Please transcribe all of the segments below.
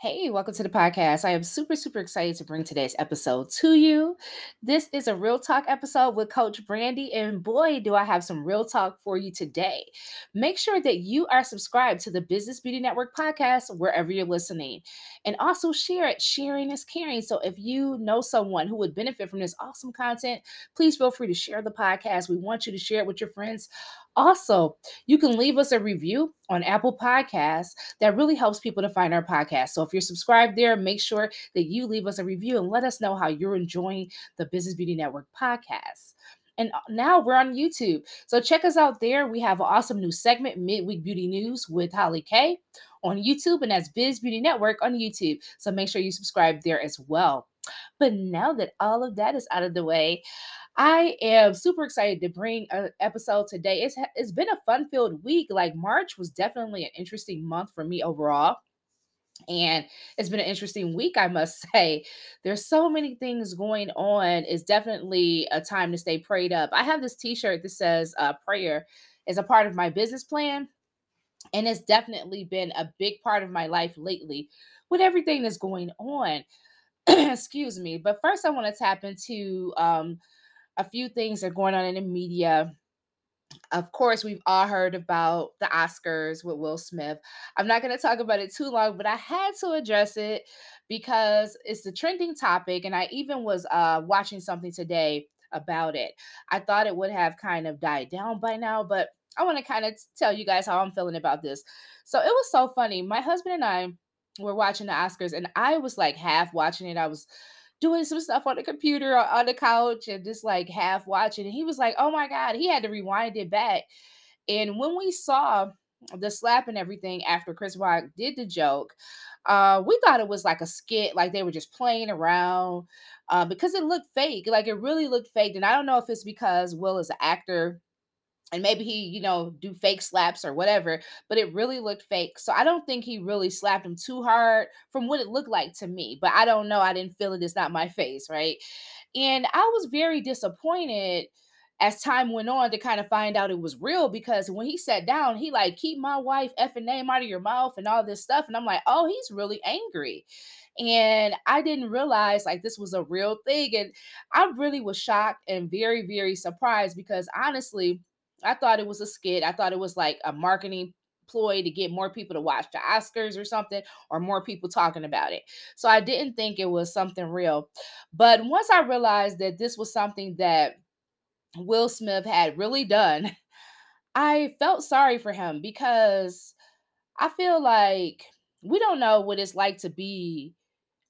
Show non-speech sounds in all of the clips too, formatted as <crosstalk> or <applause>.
Hey, welcome to the podcast. I am super, super excited to bring today's episode to you. This is a real talk episode with Coach Brandy, and boy, do I have some real talk for you today. Make sure that you are subscribed to the Business Beauty Network podcast wherever you're listening, and also share it. Sharing is caring. So if you know someone who would benefit from this awesome content, please feel free to share the podcast. We want you to share it with your friends also, you can leave us a review on Apple Podcasts. That really helps people to find our podcast. So if you're subscribed there, make sure that you leave us a review and let us know how you're enjoying the Business Beauty Network podcast. And uh, now we're on YouTube. So check us out there. We have an awesome new segment, Midweek Beauty News with Holly K on YouTube, and that's Biz Beauty Network on YouTube. So make sure you subscribe there as well. But now that all of that is out of the way, I am super excited to bring an episode today. It's it's been a fun-filled week. Like March was definitely an interesting month for me overall. And it's been an interesting week, I must <laughs> say. There's so many things going on. It's definitely a time to stay prayed up. I have this t-shirt that says uh, prayer is a part of my business plan. And it's definitely been a big part of my life lately with everything that's going on. <clears throat> Excuse me. But first, I want to tap into um, a few things that are going on in the media. Of course, we've all heard about the Oscars with Will Smith. I'm not going to talk about it too long, but I had to address it because it's the trending topic. And I even was uh, watching something today about it. I thought it would have kind of died down by now, but I want to kind of tell you guys how I'm feeling about this. So it was so funny. My husband and I were watching the Oscars, and I was like half watching it. I was doing some stuff on the computer on the couch and just like half watching. And he was like, oh my God, he had to rewind it back. And when we saw the slap and everything after Chris Rock did the joke, uh, we thought it was like a skit, like they were just playing around uh, because it looked fake. Like it really looked fake. And I don't know if it's because Will is an actor and maybe he you know do fake slaps or whatever but it really looked fake so i don't think he really slapped him too hard from what it looked like to me but i don't know i didn't feel it it's not my face right and i was very disappointed as time went on to kind of find out it was real because when he sat down he like keep my wife effing name out of your mouth and all this stuff and i'm like oh he's really angry and I didn't realize like this was a real thing. And I really was shocked and very, very surprised because honestly, I thought it was a skit. I thought it was like a marketing ploy to get more people to watch the Oscars or something, or more people talking about it. So I didn't think it was something real. But once I realized that this was something that Will Smith had really done, <laughs> I felt sorry for him because I feel like we don't know what it's like to be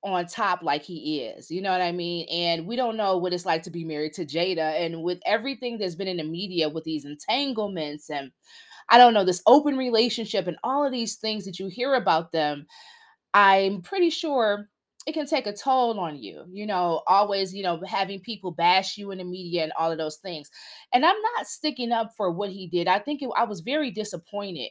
on top like he is. You know what I mean? And we don't know what it's like to be married to Jada. And with everything that's been in the media with these entanglements and I don't know, this open relationship and all of these things that you hear about them, I'm pretty sure it can take a toll on you, you know, always, you know, having people bash you in the media and all of those things. And I'm not sticking up for what he did. I think it, I was very disappointed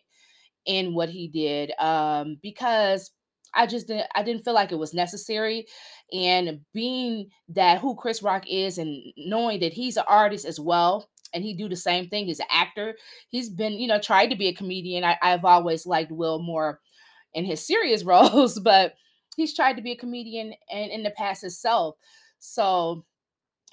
in what he did um, because I just didn't I didn't feel like it was necessary. And being that who Chris Rock is and knowing that he's an artist as well, and he do the same thing, he's an actor. He's been, you know, tried to be a comedian. I, I've always liked Will more in his serious <laughs> roles, but he's tried to be a comedian and in the past himself. So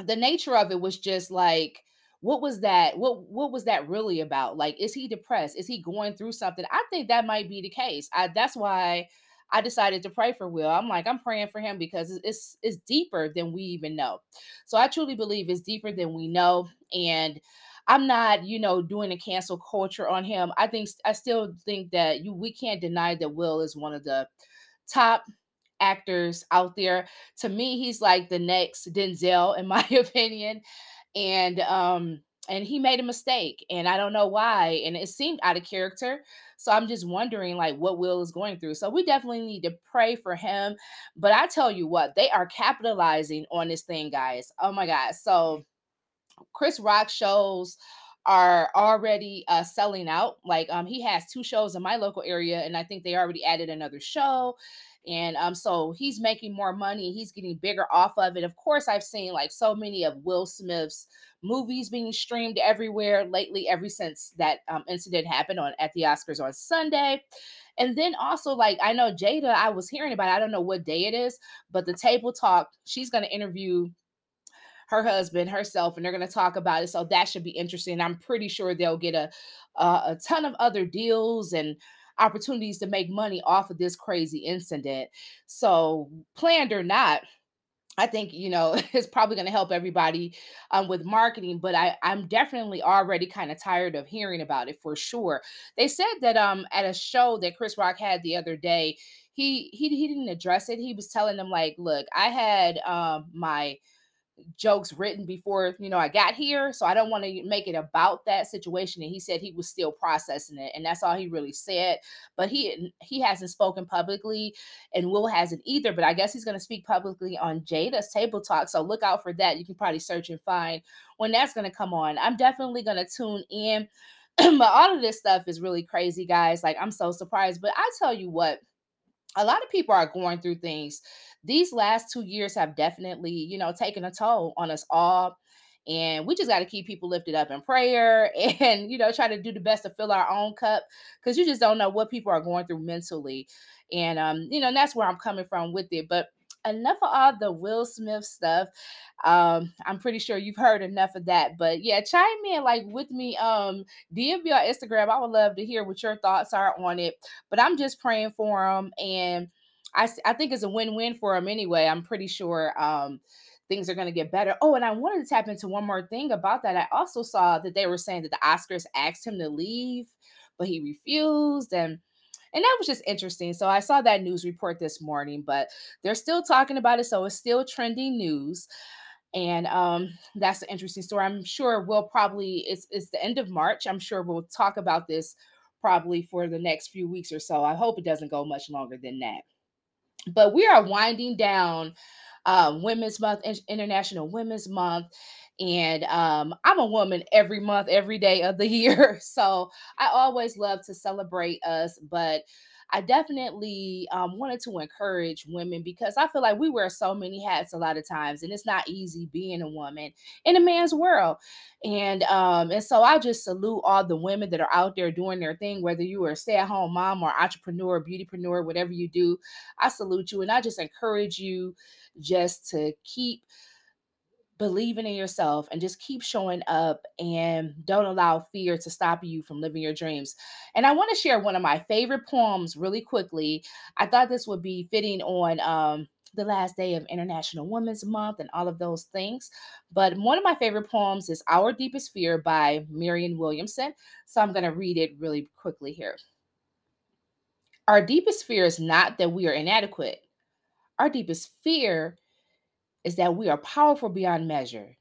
the nature of it was just like what was that what what was that really about like is he depressed is he going through something i think that might be the case I, that's why I decided to pray for Will. I'm like, I'm praying for him because it's it's deeper than we even know. So I truly believe it's deeper than we know. And I'm not, you know, doing a cancel culture on him. I think I still think that you we can't deny that Will is one of the top actors out there. To me, he's like the next Denzel, in my <laughs> opinion. And um, and he made a mistake and i don't know why and it seemed out of character so i'm just wondering like what will is going through so we definitely need to pray for him but i tell you what they are capitalizing on this thing guys oh my god so chris rock shows are already uh, selling out like um he has two shows in my local area and i think they already added another show and um so he's making more money he's getting bigger off of it. Of course i've seen like so many of will smith's movies being streamed everywhere lately ever since that um, incident happened on at the oscars on sunday. And then also like i know jada i was hearing about it, i don't know what day it is but the table talk she's going to interview her husband herself and they're going to talk about it so that should be interesting. I'm pretty sure they'll get a a, a ton of other deals and opportunities to make money off of this crazy incident. So, planned or not, I think you know <laughs> it's probably going to help everybody um, with marketing, but I I'm definitely already kind of tired of hearing about it for sure. They said that um at a show that Chris Rock had the other day, he he he didn't address it. He was telling them like, look, I had um my jokes written before you know I got here, so I don't want to make it about that situation. And he said he was still processing it, and that's all he really said. But he he hasn't spoken publicly, and Will hasn't either. But I guess he's going to speak publicly on Jada's table talk. So look out for that. You can probably search and find when that's going to come on. I'm definitely going to tune in. <clears throat> but all of this stuff is really crazy, guys. Like I'm so surprised. But I tell you what a lot of people are going through things. These last two years have definitely, you know, taken a toll on us all. And we just got to keep people lifted up in prayer <laughs> and, you know, try to do the best to fill our own cup because you just don't know what people are going through mentally. And, um, you know, that's where I'm coming from with it. But enough of all the Will Smith stuff. Um, I'm pretty sure you've heard enough of that. But yeah, chime in like with me. Um, DM me on Instagram. I would love to hear what your thoughts are on it. But I'm just praying for him, and I I think it's a win-win for him anyway. I'm pretty sure. Um, things are going to get better. Oh, and I wanted to tap into one more thing about that. I also saw that they were saying that the Oscars asked him to leave, but he refused. And and that was just interesting. So I saw that news report this morning, but they're still talking about it. So it's still trending news. And um, that's an interesting story. I'm sure we'll probably, it's, it's the end of March. I'm sure we'll talk about this probably for the next few weeks or so. I hope it doesn't go much longer than that. But we are winding down uh, Women's Month, International Women's Month. And um, I'm a woman every month, every day of the <laughs> year. So I always love to celebrate us. But I definitely um, wanted to encourage women because I feel like we wear so many hats a lot of times, and it's not easy being a woman in a man's world. And um, and so I just salute all the women that are out there doing their thing, whether you are a stay-at-home mom or entrepreneur, beautypreneur, whatever you do. I salute you, and I just encourage you just to keep believing in yourself and just keep showing up and don't allow fear to stop you from living your dreams. And I want to share one of my favorite poems really quickly. I thought this would be fitting on um, the last day of International Women's Month and all of those things. But one of my favorite poems is Our Deepest Fear by Marianne Williamson. So I'm going to read it really quickly here. Our deepest fear is not that we are inadequate. Our deepest fear is that we are powerful beyond measure.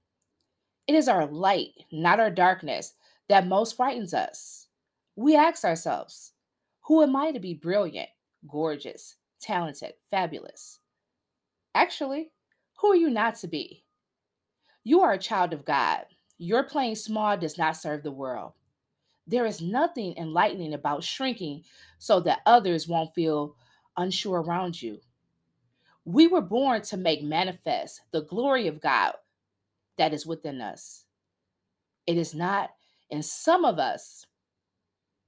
It is our light, not our darkness, that most frightens us. We ask ourselves, who am I to be brilliant, gorgeous, talented, fabulous? Actually, who are you not to be? You are a child of God. Your playing small does not serve the world. There is nothing enlightening about shrinking so that others won't feel unsure around you. We were born to make manifest the glory of God that is within us. It is not in some of us,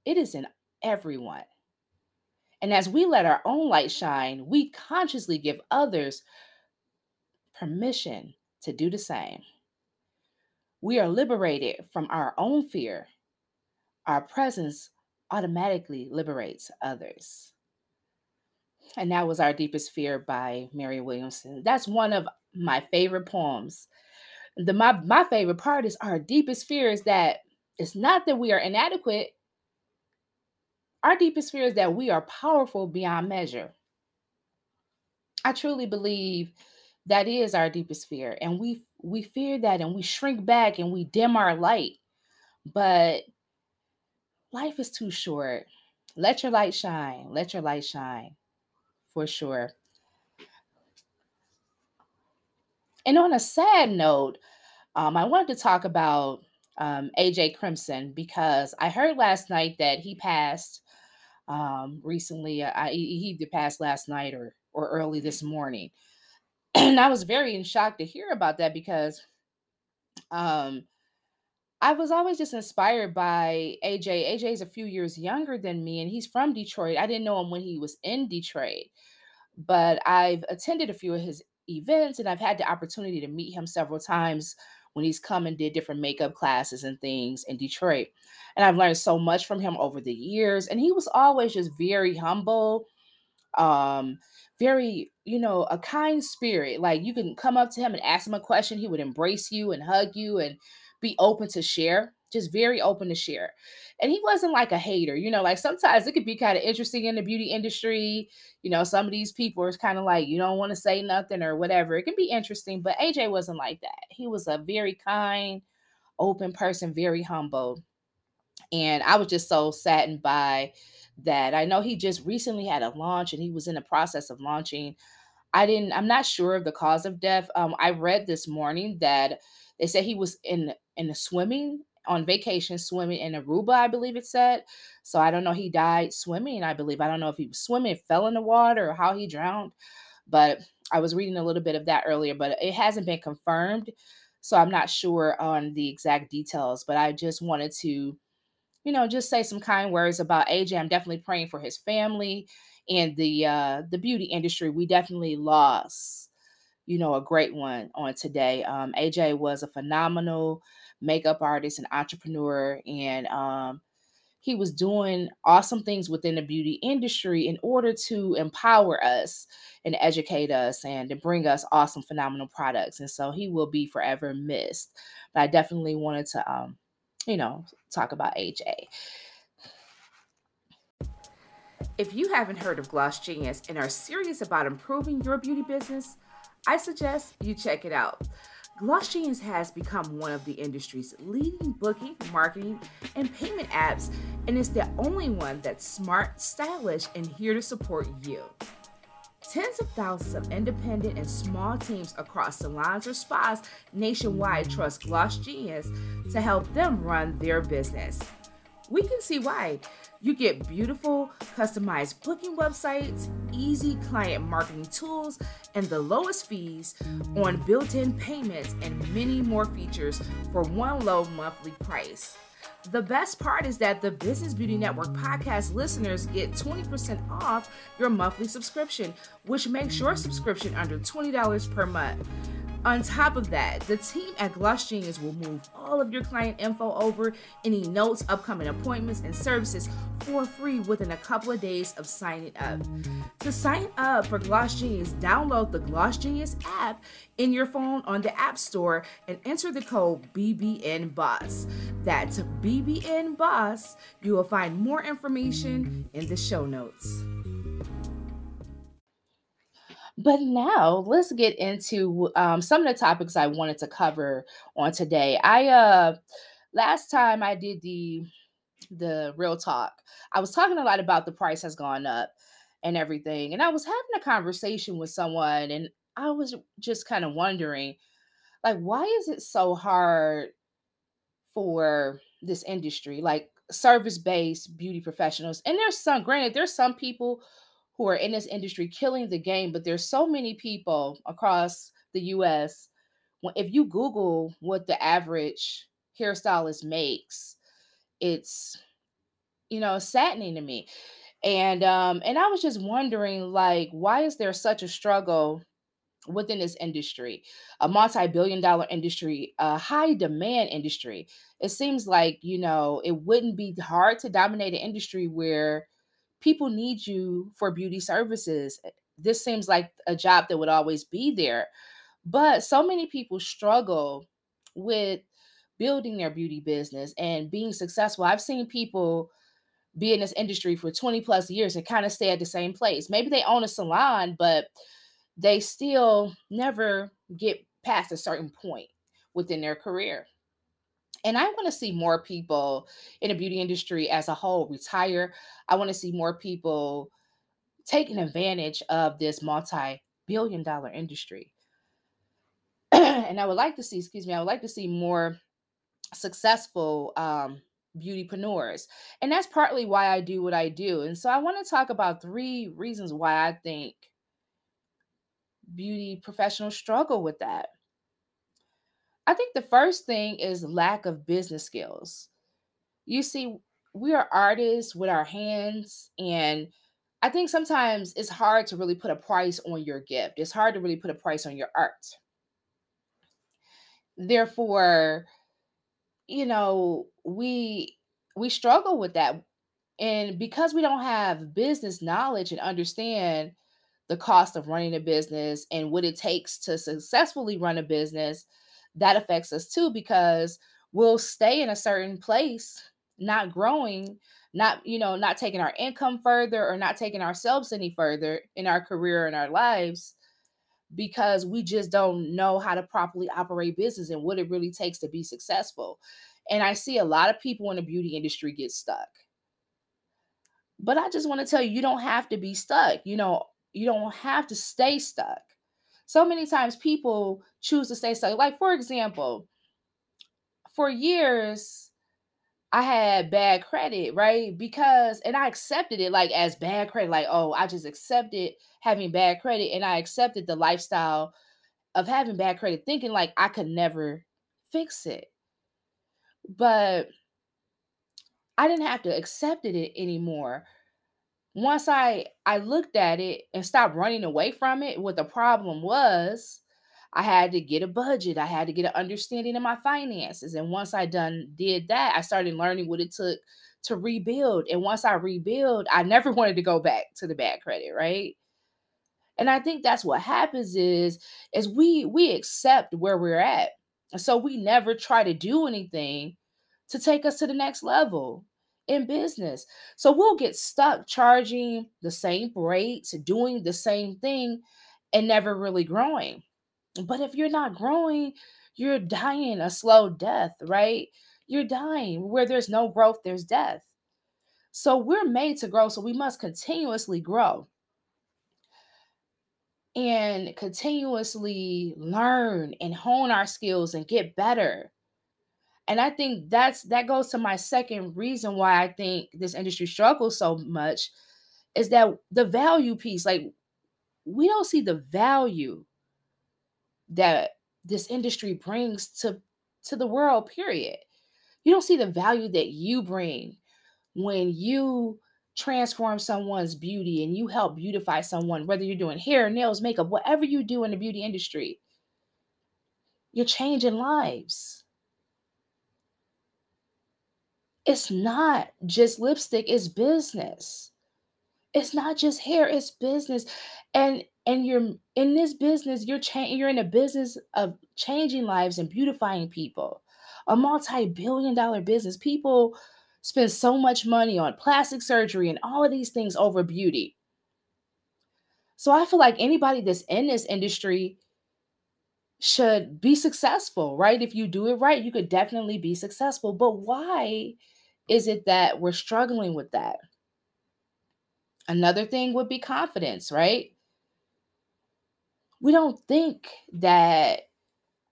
it is in everyone. And as we let our own light shine, we consciously give others permission to do the same. We are liberated from our own fear. Our presence automatically liberates others. And that was Our Deepest Fear by Mary Williamson. That's one of my favorite poems. The my, my favorite part is our deepest fear is that it's not that we are inadequate. Our deepest fear is that we are powerful beyond measure. I truly believe that is our deepest fear. And we we fear that and we shrink back and we dim our light But life is too short. Let your light shine. Let your light shine for sure. And on a sad note, um, I wanted to talk about um, AJ Crimson because I heard last night that he passed um, recently. Uh, I, he passed last night or or early this morning, <clears throat> and I was very in shock to hear about that because um, I was always just inspired by AJ. AJ is a few years younger than me, and he's from Detroit. I didn't know him when he was in Detroit, but I've attended a few of his events, and I've had the opportunity to meet him several times when he's come and did different makeup classes and things in Detroit. And I've learned so much from him over the years. And he was always just very humble, um, very, you know, a kind spirit. Like you can come up to him and ask him a question, he would embrace you and hug you and be open to share, just very open to share. And he wasn't like a hater, you know, like sometimes it could be kind of interesting in the beauty industry. You know, some of these people are kind of like, you don't want to say nothing or whatever. It can be interesting, but AJ wasn't like that. He was a very kind, open person, very humble. And I was just so saddened by that. I know he just recently had a launch and he was in the process of launching. I didn't, I'm not sure of the cause of death. Um, I read this morning that they said he was in in the swimming on vacation swimming in Aruba, I believe it said. So I don't know. He died swimming, I believe. I don't know if he was swimming, fell in the water, or how he drowned. But I was reading a little bit of that earlier, but it hasn't been confirmed. So I'm not sure on the exact details. But I just wanted to you know, just say some kind words about AJ. I'm definitely praying for his family and the uh, the beauty industry. We definitely lost, you know, a great one on today. Um, AJ was a phenomenal makeup artist and entrepreneur, and um, he was doing awesome things within the beauty industry in order to empower us and educate us and to bring us awesome, phenomenal products. And so he will be forever missed. But I definitely wanted to um, you know, talk about AJ. If you haven't heard of Gloss Genius and are serious about improving your beauty business, I suggest you check it out. Gloss Genius has become one of the industry's leading booking, marketing, and payment apps, and is the only one that's smart, stylish, and here to support you. Tens of thousands of independent and small teams across salons or spas nationwide trust Gloss Genius to help them run their business. We can see why. You get beautiful, customized booking websites, easy client marketing tools, and the lowest fees on built in payments and many more features for one low monthly price. The best part is that the Business Beauty Network podcast listeners get 20% off your monthly subscription, which makes your subscription under $20 per month. On top of that, the team at Gloss Genius will move all of your client info over, any notes, upcoming appointments, and services for free within a couple of days of signing up. To sign up for Gloss Genius, download the Gloss Genius app in your phone on the App Store and enter the code BBN Boss. That's BBN Boss. You will find more information in the show notes. But now let's get into um, some of the topics I wanted to cover on today. I uh last time I did the the real talk, I was talking a lot about the price has gone up and everything. And I was having a conversation with someone and I was just kind of wondering like why is it so hard for this industry like service-based beauty professionals and there's some granted there's some people who are in this industry killing the game, but there's so many people across the US. If you Google what the average hairstylist makes, it's you know saddening to me. And um, and I was just wondering, like, why is there such a struggle within this industry, a multi-billion dollar industry, a high demand industry? It seems like, you know, it wouldn't be hard to dominate an industry where people need you for beauty services. Eh, this seems like a job that would always be there. But so many people struggle with building their beauty business and being successful. I've seen people be in this industry for 20 plus years and kind of stay at the same place. Maybe they own a salon, but they still never get past a certain point within their career. And I want to see more people in the beauty industry as a whole retire. I want to see more people taking advantage of this multi billion dollar industry. <clears throat> and I would like to see, excuse me, I would like to see more successful um, beautypreneurs. And that's partly why I do what I do. And so I want to talk about three reasons why I think beauty professionals struggle with that. I think the first thing is lack of business skills. You see, we are artists with our hands, and I think sometimes it's hard to really put a price on your gift. It's hard to really put a price on your art. Therefore, you know, we we struggle with that. And because we don't have business knowledge and understand the cost of running a business and what it takes to successfully run a business, that affects us too because we'll stay in a certain place, not growing, not, you know, not taking our income further or not taking ourselves any further in our career and our lives because we just don't know how to properly operate business and what it really takes to be successful. And I see a lot of people in the beauty industry get stuck. But I just want to tell you, you don't have to be stuck. You know, you don't have to stay stuck. So many times people choose to stay stuck. Like, for example, for years, I had bad credit, right? Because, and I accepted it like as bad credit, like, oh, I just accepted having bad credit and I accepted the lifestyle of having bad credit, thinking like I could never fix it. But I didn't have to accept it anymore. Once I I looked at it and stopped running away from it, what the problem was, I had to get a budget. I had to get an understanding of my finances. And once I done did that, I started learning what it took to rebuild. And once I rebuild, I never <laughs> wanted to go back to the bad credit, right? And I think that's what happens is is we we accept where we're at. So we never try to do anything to take us to the next level in business. So we'll get stuck charging the same rates, doing the same thing, and never really growing. But if you're not growing, you're dying a slow death, right? You're dying. Where there's no growth, there's death. So we're made to grow, so we must continuously grow and continuously learn and hone our skills and get better. And I think that's that goes to my second reason why I think this industry struggles so much is that the value piece like we don't see the value that this industry brings to to the world period. You don't see the value that you bring when you transform someone's beauty and you help beautify someone whether you're doing hair nails makeup whatever you do in the beauty industry. You're changing lives. It's not just lipstick it's business. It's not just hair it's business. And and you're in this business you're changing you're in a business of changing lives and beautifying people. A multi-billion dollar business people spend so much money on plastic surgery and all of these things over beauty. So i feel like anybody that's in this industry should be successful right? If you do it right you could definitely be successful but why is it that we're struggling with that? Another thing would be confidence right we don't think that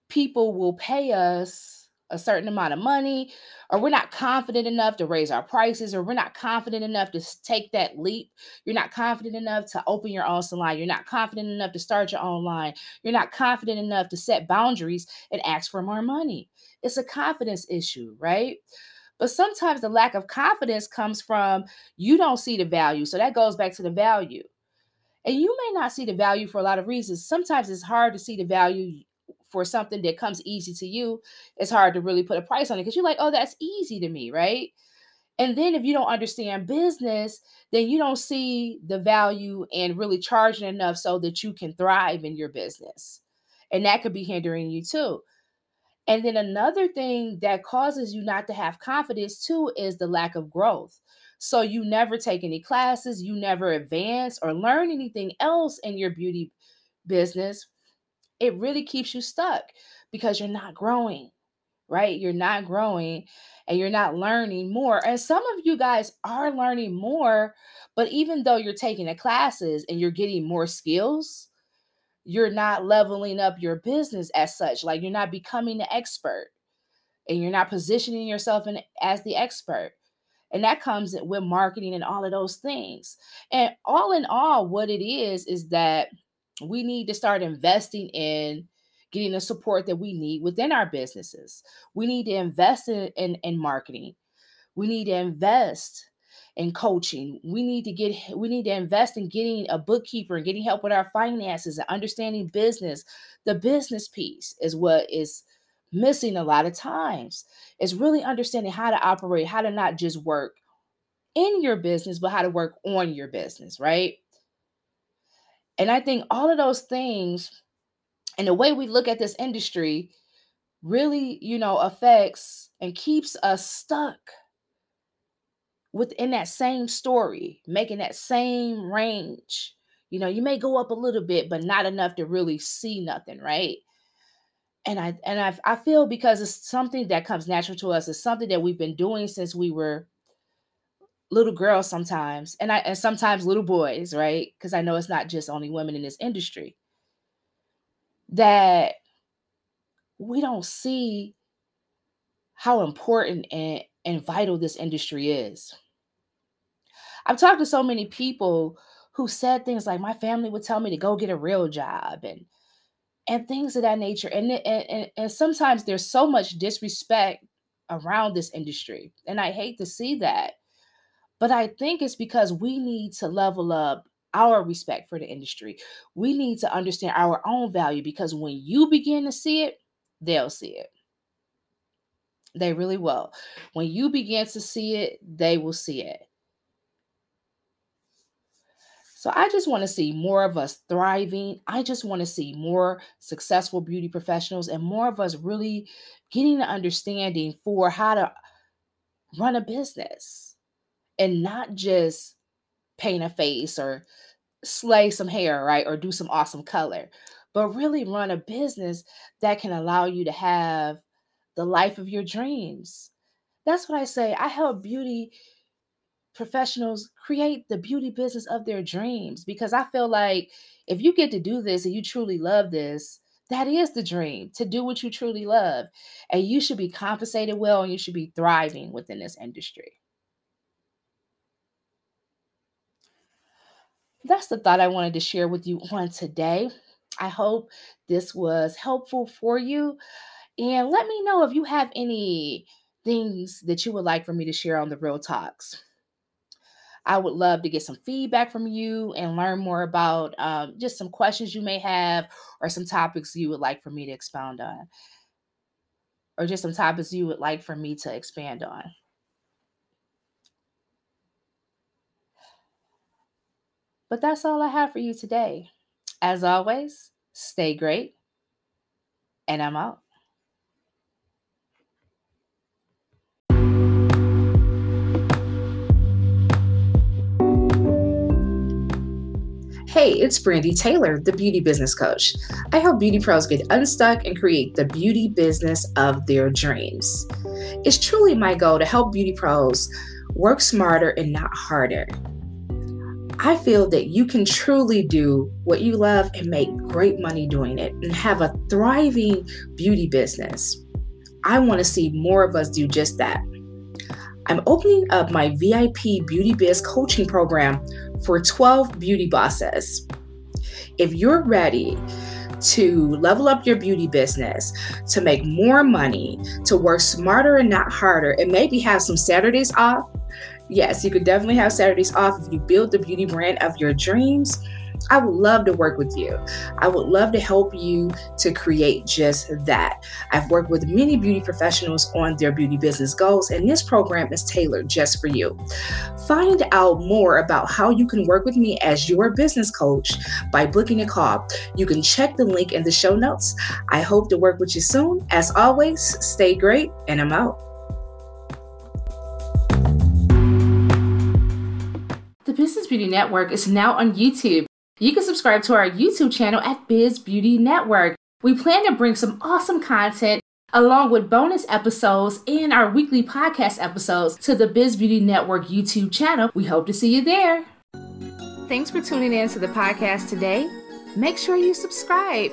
people will pay us a certain amount of money or we're not confident enough to raise our prices or we're not confident enough to take that leap. You're not confident enough to open your own salon. You're not confident enough to start your own line. You're not confident enough to set boundaries and ask for more money. It's a confidence issue right? But sometimes the lack of confidence comes from you don't see the value. So that goes back to the value and you may not see the value for a lot of reasons. Sometimes it's hard to see the value for something that comes easy to you. It's hard to really put a price on it because you're like, oh, that's easy to me, right? And then if you don't understand business, then you don't see the value and really charging enough so that you can thrive in your business. And that could be hindering you too. And then another thing that causes you not to have confidence too is the lack of growth. So you never take any classes, you never advance or learn anything else in your beauty business. It really keeps you stuck because you're not growing. right? You're not growing and you're not learning more. And some of you guys are learning more, but even though you're taking the classes and you're getting more skills, you're not leveling up your business as such. Like you're not becoming the expert and you're not positioning yourself in, as the expert. And that comes with marketing and all of those things. And all in all, what it is, is that we need to start investing in getting the support that we need within our businesses. We need to invest in, in, in marketing. We need to invest in coaching. We need to get we need to invest in getting a bookkeeper and getting help with our finances and understanding business. The business piece is what is missing a lot of times. Is really understanding how to operate, how to not just work in your business, but how to work on your business, right? And I think all of those things and the way we look at this industry really, you know, affects and keeps us stuck within that same story, making that same range. You know, you may go up a little bit, but not enough to really see nothing, right? And I and I I feel because it's something that comes natural to us, it's something that we've been doing since we were little girls sometimes, and I and sometimes little boys, right? Because I know it's not just only women in this industry. That we don't see how important and, and vital this industry is. I've talked to so many people who said things like, "My family would tell me to go get a real job," and and things of that nature. And and and, and sometimes there's so much disrespect around this industry, and I hate to see that. But I think it's because we need to level up our respect for the industry. We need to understand our own value because when you begin to see it, they'll see it. They really will. When you begin to see it, they will see it. So I just want to see more of us thriving. I just want to see more successful beauty professionals and more of us really getting the understanding for how to run a business and not just paint a face or slay some hair, right? Or do some awesome color, but really run a business that can allow you to have the life of your dreams. That's what I say. I help beauty professionals create the beauty business of their dreams because I feel like if you get to do this and you truly love this, that is the dream to do what you truly love. And you should be compensated well and you should be thriving within this industry. That's the thought I wanted to share with you on today. I hope this was helpful for you. And let me know if you have any things that you would like for me to share on the Real Talks. I would love to get some feedback from you and learn more about um, just some questions you may have or some topics you would like for me to expound on, or just some topics you would like for me to expand on. But that's all I have for you today. As always, stay great, and I'm out. Hey, it's Brandy Taylor, the beauty business coach. I help beauty pros get unstuck and create the beauty business of their dreams. It's truly my goal to help beauty pros work smarter and not harder. I feel that you can truly do what you love and make great money doing it and have a thriving beauty business. I want to see more of us do just that. I'm opening up my VIP Beauty Biz coaching program for 12 beauty bosses. If you're ready to level up your beauty business, to make more money, to work smarter and not harder, and maybe have some Saturdays off, yes, you could definitely have Saturdays off if you build the beauty brand of your dreams I would love to work with you. I would love to help you to create just that. I've worked with many beauty professionals on their beauty business goals, and this program is tailored just for you. Find out more about how you can work with me as your business coach by booking a call. You can check the link in the show notes. I hope to work with you soon. As always, stay great, and I'm out. The Business Beauty Network is now on YouTube. You can subscribe to our YouTube channel at Biz Beauty Network. We plan to bring some awesome content along with bonus episodes and our weekly podcast episodes to the Biz Beauty Network YouTube channel. We hope to see you there. Thanks for tuning in to the podcast today. Make sure you subscribe.